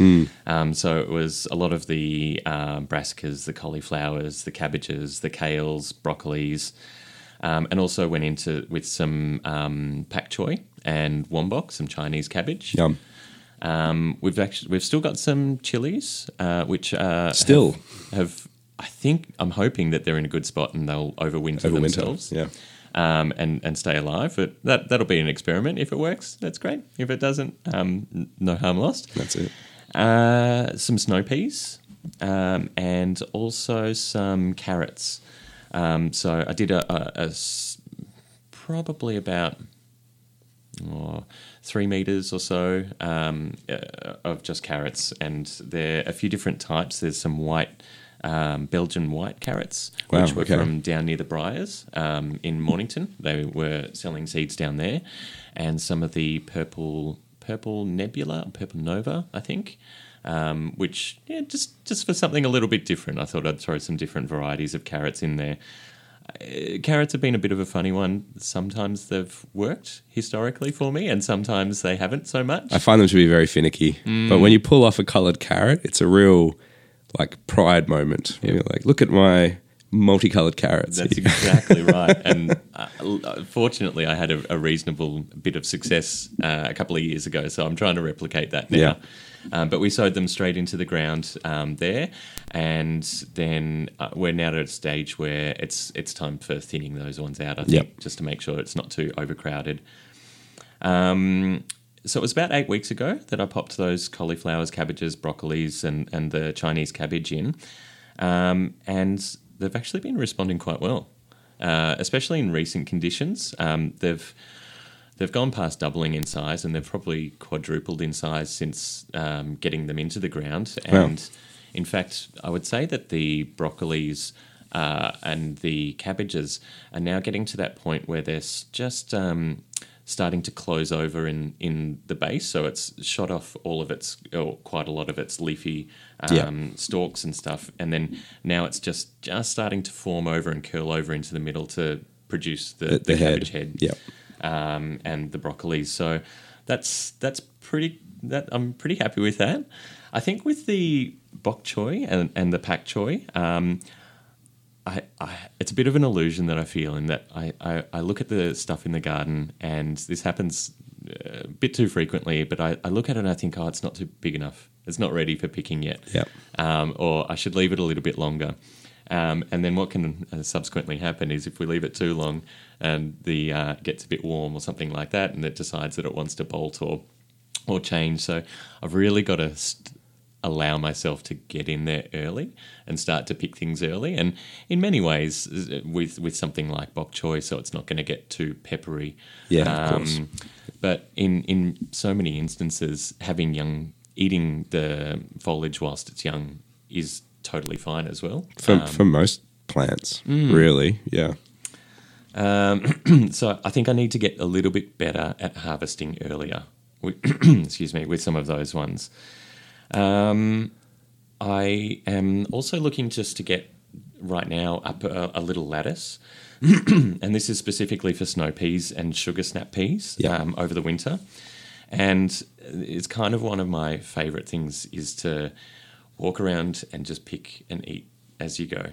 Um, so it was a lot of the uh, brassicas, the cauliflowers, the cabbages, the kales, broccolis. Um, and also went into with some um, pak choi and wombok, some Chinese cabbage. Yum. Um, we've actually we've still got some chilies, uh, which uh, Still. have, have I think I'm hoping that they're in a good spot and they'll overwinter, Overwinter. themselves, Yeah. um, and and stay alive. But that that'll be an experiment. If it works, that's great. If it doesn't, um, no harm lost. That's it. Uh, some snow peas, um, and also some carrots. Um, so I did a, a- a s- probably about oh, three meters or so um, uh, of just carrots, and there are a few different types. There's some white. Um, Belgian white carrots, Wow, which were okay. from down near the Briars um, in Mornington. They were selling seeds down there, and some of the purple purple nebula, purple nova, I think, um, which yeah, just just for something a little bit different. I thought I'd throw some different varieties of carrots in there. Uh, carrots have been a bit of a funny one. Sometimes they've worked historically for me, and sometimes they haven't so much. I find them to be very finicky. But when you pull off a coloured carrot, it's a real like pride moment. You're like, look at my multicolored carrots. That's Here [LAUGHS] exactly right. And uh, fortunately, I had a, a reasonable bit of success uh, a couple of years ago, so I'm trying to replicate that now. Yeah. Um, but we sowed them straight into the ground um, there, and then uh, we're now at a stage where it's it's time for thinning those ones out. I think Yep. just to make sure it's not too overcrowded. Um, so it was about eight weeks ago that I popped those cauliflowers, cabbages, broccolis, and and the Chinese cabbage in, um, and they've actually been responding quite well, uh, especially in recent conditions. Um, they've they've gone past doubling in size, and they've probably quadrupled in size since um, getting them into the ground. Wow. And in fact, I would say that the broccolis. Uh, and the cabbages are now getting to that point where they're just um, starting to close over in, in the base. So it's shot off all of its, or quite a lot of its leafy um, Yeah. stalks and stuff. And then now it's just just starting to form over and curl over into the middle to produce the, The- the, the head. cabbage head Yep. um, and the broccoli. So that's that's pretty. That I'm pretty happy with that. I think with the bok choy and, and the pak choy, um, I, I it's a bit of an illusion that I feel in that I, I, I look at the stuff in the garden and this happens uh, a bit too frequently, but I, I look at it and I think, oh, it's not too big enough. It's not ready for picking yet. Yep. Um, or I should leave it a little bit longer. Um, and then what can uh, subsequently happen is if we leave it too long and the uh, gets a bit warm or something like that, and it decides that it wants to bolt or or change. So I've really got to st- allow myself to get in there early and start to pick things early. And in many ways, with with something like bok choy, so it's not going to get too peppery. Yeah, of um, course. But in in so many instances, having young eating the foliage whilst it's young is totally fine as well. For, Um, for most plants, mm. really. Yeah. Um, [CLEARS THROAT] so I think I need to get a little bit better at harvesting earlier. [CLEARS THROAT] Excuse me, with some of those ones. Um, I am also looking just to get right now up a, a little lattice, [CLEARS THROAT] and this is specifically for snow peas and sugar snap peas Yeah. um, over the winter. And it's kind of one of my favorite things is to walk around and just pick and eat as you go.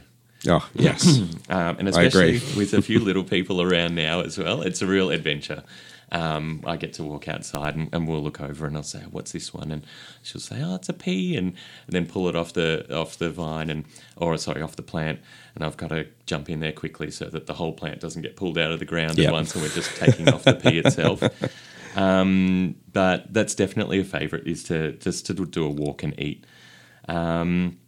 Oh, yes. [CLEARS THROAT] Um, and especially with a few [LAUGHS] little people around now as well, it's a real adventure. Um, I get to walk outside and, and we'll look over and I'll say, "What's this one?" And she'll say, "Oh, it's a pea," and, and then pull it off the off the vine and or sorry off the plant, and I've got to jump in there quickly so that the whole plant doesn't get pulled out of the ground Yep. at once, and we're just taking off the pea itself. [LAUGHS] Um, but that's definitely a favourite is to just to do a walk and eat. Um,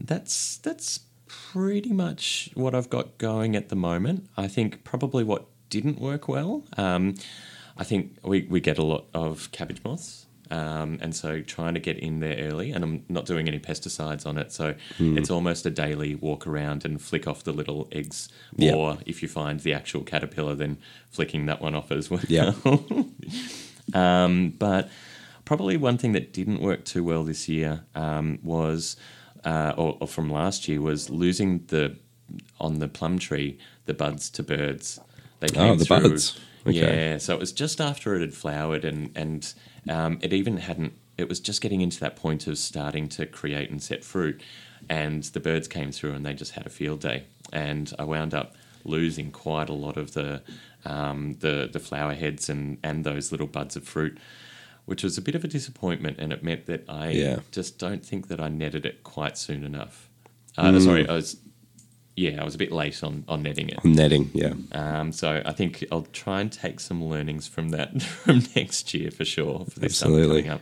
that's that's pretty much what I've got going at the moment. I think probably what didn't work well. Um, I think we, we get a lot of cabbage moths. Um, and so trying to get in there early, and I'm not doing any pesticides on it, so it's almost a daily walk around and flick off the little eggs. Yep. Or if you find the actual caterpillar, then flicking that one off as well. Yeah. [LAUGHS] Um, but probably one thing that didn't work too well this year um, was, uh, or, or from last year, was losing the on the plum tree the buds to birds. They came Oh, the through. buds. Okay. Yeah, so it was just after it had flowered, and and um, it even hadn't. It was just getting into that point of starting to create and set fruit, and the birds came through, and they just had a field day, and I wound up losing quite a lot of the um, the the flower heads and and those little buds of fruit, which was a bit of a disappointment, and it meant that I Yeah. just don't think that I netted it quite soon enough. Uh, Sorry, I was yeah, I was a bit late on on netting it. Netting, yeah. Um, so I think I'll try and take some learnings from that [LAUGHS] from next year for sure for this Absolutely. coming up.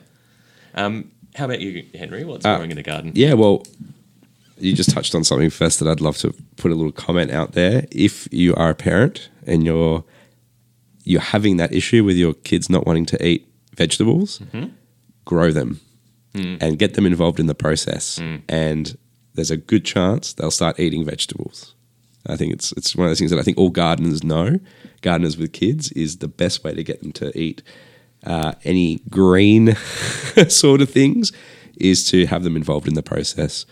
Um, how about you, Henri? What's Uh, growing in the garden? Yeah, well, you just touched on something first that I'd love to put a little comment out there. If you are a parent and you're you're having that issue with your kids not wanting to eat vegetables, grow them and get them involved in the process. And there's a good chance they'll start eating vegetables. I think it's it's one of those things that I think all gardeners know. Gardeners with kids is the best way to get them to eat uh, any green [LAUGHS] sort of things is to have them involved in the process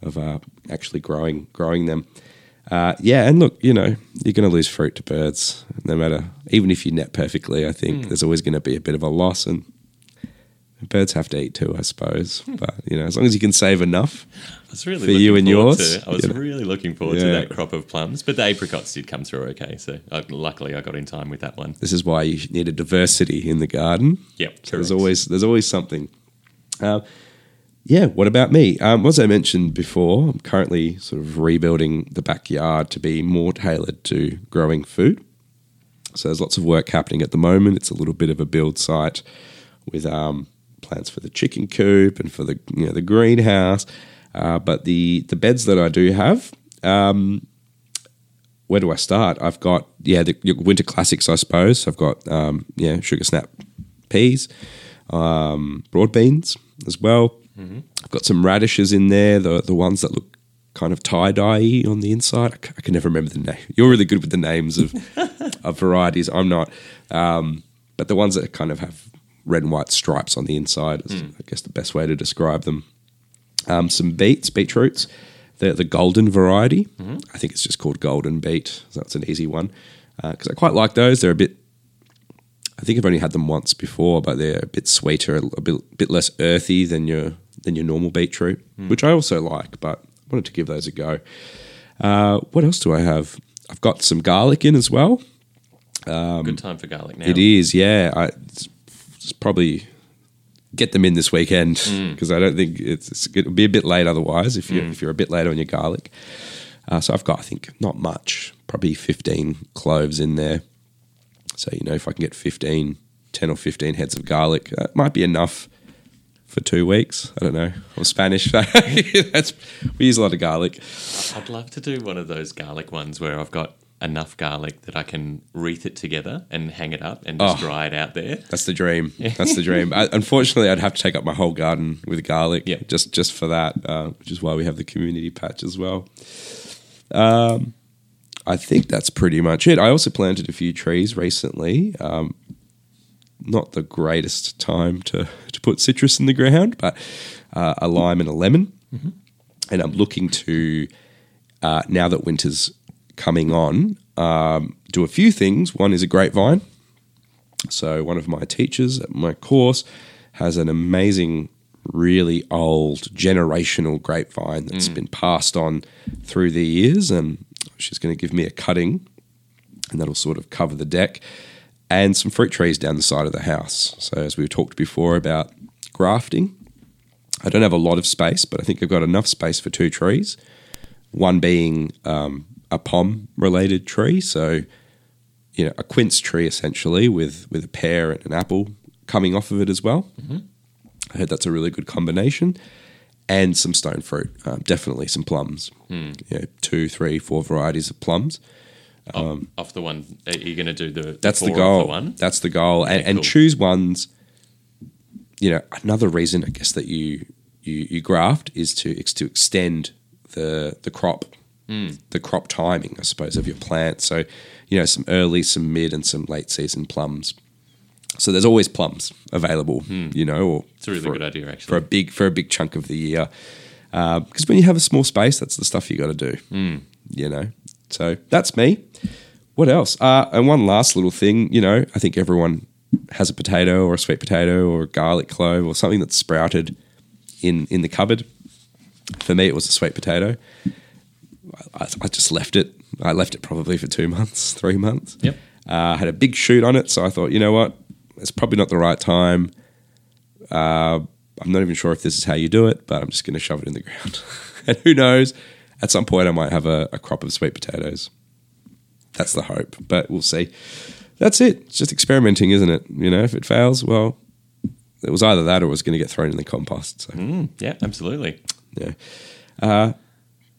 of uh, actually growing growing them. Uh, yeah, and look, you know, you're going to lose fruit to birds, no matter. Even if you net perfectly, I think there's always going to be a bit of a loss, and birds have to eat too, I suppose. [LAUGHS] But you know, as long as you can save enough, I was really for you and yours, To, I was you know. really looking forward to that crop of plums, but the apricots did come through okay. So uh, luckily, I got in time with that one. this is why you need a diversity in the garden. Yep, So there's always there's always something. Uh, yeah. What about me? Um, as I mentioned before, I'm currently sort of rebuilding the backyard to be more tailored to growing food. So there's lots of work happening at the moment. It's a little bit of a build site with um, plans for the chicken coop and for the you know the greenhouse. Uh, but the the beds that I do have, um, where do I start? I've got yeah the winter classics, I suppose. I've got um, yeah sugar snap peas, um, broad beans as well. I've got some radishes in there, the the ones that look kind of tie dye on the inside. I ca- I can never remember the name. You're really good with the names of [LAUGHS] of varieties. I'm not, um, but the ones that kind of have red and white stripes on the inside is, I guess, the best way to describe them. Um, some beets, beetroots, the the golden variety. I think it's just called golden beet. So that's an easy one because I quite like those. They're a bit. I think I've only had them once before, but they're a bit sweeter, a bit bit less earthy than your than your normal beetroot, which I also like. But I wanted to give those a go. Uh, what else do I have? I've got some garlic in as well. Good time for garlic now. Um, It is, yeah. I it's probably get them in this weekend mm. because I don't think it's, it'll be a bit late otherwise if you are mm. if you're a bit late on your garlic. Uh, so I've got I think not much, probably 15 cloves in there. So you know if I can get 15, 10 or 15 heads of garlic, uh, that might be enough for two weeks. I don't know. I'm Spanish. so [LAUGHS] That's we use a lot of garlic. I'd love to do one of those garlic ones where I've got enough garlic that I can wreath it together and hang it up and just Oh. dry it out there. That's the dream. [LAUGHS] That's the dream. I, unfortunately, I'd have to take up my whole garden with garlic, Yep. just just for that, uh, which is why we have the community patch as well. Um, I think that's pretty much it. I also planted a few trees recently. Um, not the greatest time to to put citrus in the ground, but uh, a lime and a lemon, and I'm looking to uh, now that winter's coming on, um, do a few things. One is a grapevine. So one of my teachers at my course has an amazing, really old generational grapevine that's been passed on through the years, and she's going to give me a cutting, and that'll sort of cover the deck. and some fruit trees down the side of the house. So, as we've talked before about grafting, I don't have a lot of space, but I think I've got enough space for two trees. One being um, a pom related tree, so you know a quince tree essentially with with a pear and an apple coming off of it as well. Mm-hmm. I heard that's a really good combination. And some stone fruit, um, definitely some plums. Hmm. You know, two, three, four varieties of plums. off, um, off the one, you're you going to do the That's the four of goal. one? That's the goal, and, Okay, and cool. choose ones. You know, another reason I guess that you you, you graft is to to extend the the crop, Hmm. the crop timing, I suppose, of your plant. So, you know, some early, some mid, and some late season plums. So there's always plums available. You know, or. It's a really for- good idea, for a actually. big for a big chunk of the year. Because when you have a small space, that's the stuff you got to do. Hmm. You know, so that's me. What else? Uh, and one last little thing. You know, I think everyone has a potato or a sweet potato or a garlic clove or something that's sprouted in in the cupboard. For me, it was a sweet potato. I, I just left it. I left it probably for two [LAUGHS] months, three months. Yep. Uh, had a big shoot on it, so I thought, you know what, it's probably not the right time. Uh, I'm not even sure if this is how you do it, but I'm just going to shove it in the ground. [LAUGHS] and who knows? At some point, I might have a, a crop of sweet potatoes. That's the hope, but we'll see. That's it. It's just experimenting, isn't it? You know, if it fails, well, it was either that or it was going to get thrown in the compost. So Mm, yeah, absolutely. yeah, uh,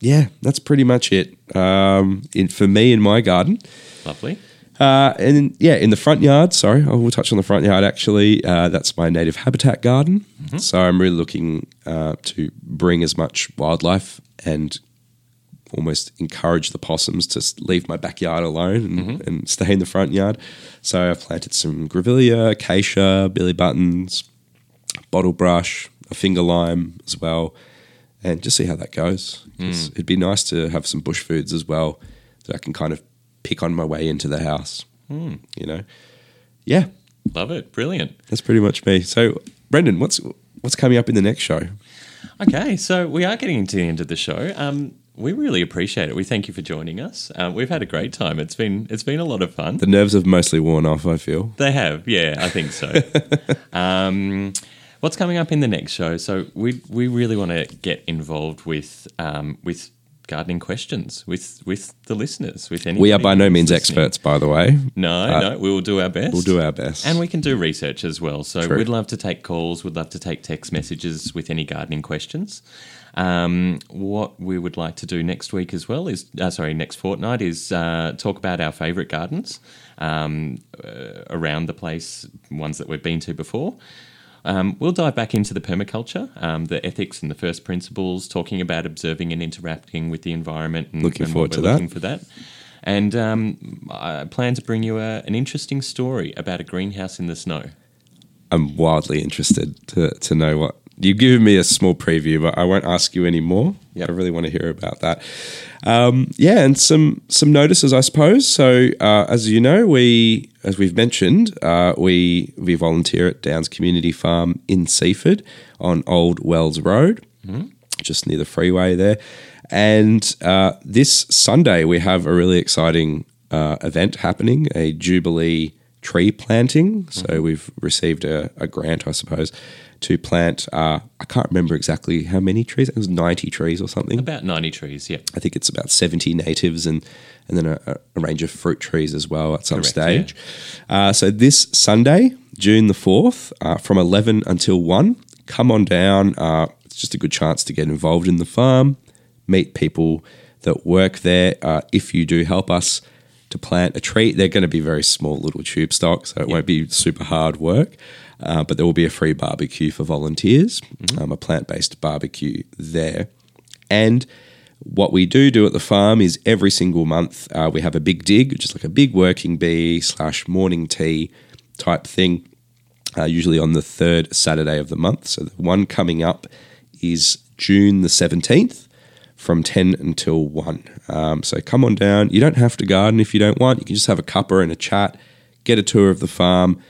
yeah, that's pretty much it. Um, in for me in my garden, Lovely. uh, and yeah, in the front yard. Sorry, I will touch on the front yard. Actually, uh, that's my native habitat garden. So I'm really looking uh, to bring as much wildlife and almost encourage the possums to leave my backyard alone and, and stay in the front yard. So I've planted some grevillea, acacia, billy buttons, bottle brush, a finger lime as well, and just see how that goes. 'Cause It'd be nice to have some bush foods as well that I can kind of pick on my way into the house. You know, yeah, Love it. Brilliant. that's pretty much me. So, Brendan, what's what's coming up in the next show? Okay, so we are getting to the end of the show. Um, we really appreciate it. We thank you for joining us. Um, we've had a great time. It's been it's been a lot of fun. The nerves have mostly worn off. I feel. They have, yeah, I think so. [LAUGHS] um, what's coming up in the next show? So we we really want to get involved with um, with gardening questions with with the listeners. With any We are by no means experts, by the way. No, Uh, no, we will do our best. We'll do our best. And we can do research as well. So True. we'd love to take calls. We'd love to take text messages with any gardening questions. Um, what we would like to do next week as well is, uh, sorry, next fortnight is uh, talk about our favourite gardens um, uh, around the place, ones that we've been to before. Um, we'll dive back into the permaculture, um, the ethics and the first principles, talking about observing and interacting with the environment. And, Looking and forward to we're that. looking for that. And um, I plan to bring you a, an interesting story about a greenhouse in the snow. I'm wildly interested to, to know what you've given me a small preview, but I won't ask you any more. Yep. I really want to hear about that. Um, yeah, and some some notices, I suppose. So, uh, as you know, we as we've mentioned, uh, we we volunteer at Downs Community Farm in Seaford on Old Wells Road, just near the freeway there. And uh, this Sunday, we have a really exciting uh, event happening, a Jubilee tree planting. So we've received a, a grant, I suppose, to plant. Uh, I can't remember exactly how many trees. It was ninety trees or something. About 90 trees, yeah. I think it's about 70 natives and, and then a, a range of fruit trees as well at some Correct, stage. Uh, so this Sunday, June the 4th, uh, from 11 until 1, come on down. Uh, it's just a good chance to get involved in the farm, meet people that work there. Uh, if you do help us to plant a tree, they're going to be very small little tube stock, so it won't be super hard work. Uh, but there will be a free barbecue for volunteers, um, a plant based barbecue there. And what we do do at the farm is every single month uh, we have a big dig, which is like a big working bee slash morning tea type thing, uh, usually on the third Saturday of the month. So the one coming up is June the 17th from 10 until 1. Um, so come on down. You don't have to garden if you don't want. You can just have a cuppa and a chat, get a tour of the farm,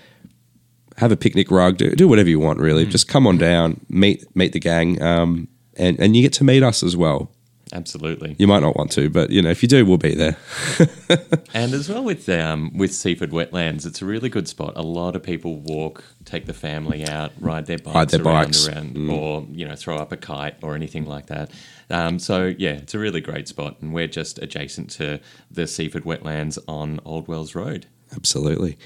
have a picnic rug, do, do whatever you want, really. Just come on down, meet meet the gang, um, and, and you get to meet us as well. Absolutely. You might not want to, but you know, if you do, we'll be there. [LAUGHS] And as well with um, with Seaford Wetlands, it's a really good spot. A lot of people walk, take the family out, ride their bikes Ride their around, bikes. around Mm. or you know throw up a kite or anything like that. Um, so yeah, it's a really great spot, and we're just adjacent to the Seaford Wetlands on Old Wells Road. Absolutely.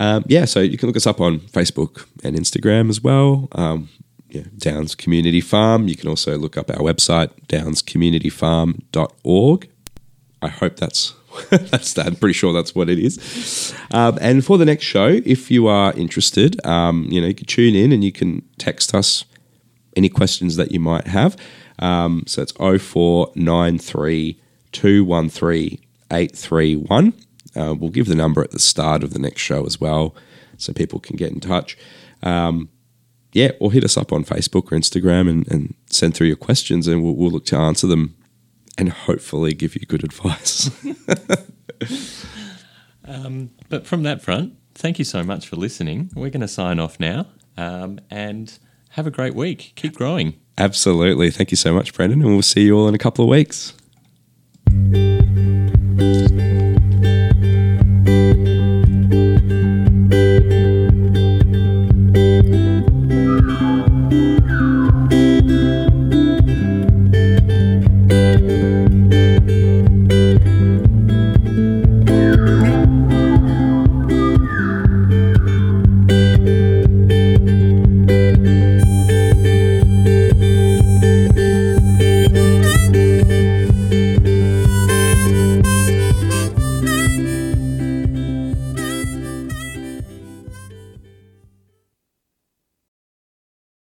Um, yeah, so you can look us up on Facebook and Instagram as well. Um, yeah, Downs Community Farm. You can also look up our website, downscommunityfarm.org. I hope that's [LAUGHS] that's that. I'm pretty sure that's what it is. Um, and for the next show, if you are interested, um, you know, you can tune in and you can text us any questions that you might have. Um, so it's 0493 213 831. Uh, we'll give the number at the start of the next show as well so people can get in touch. Um, yeah, or hit us up on Facebook or Instagram and, and send through your questions and we'll, we'll look to answer them and hopefully give you good advice. [LAUGHS] But from that front, thank you so much for listening. We're going to sign off now, um, and have a great week. Keep growing. Absolutely. Thank you so much, Brendan. And we'll see you all in a couple of weeks.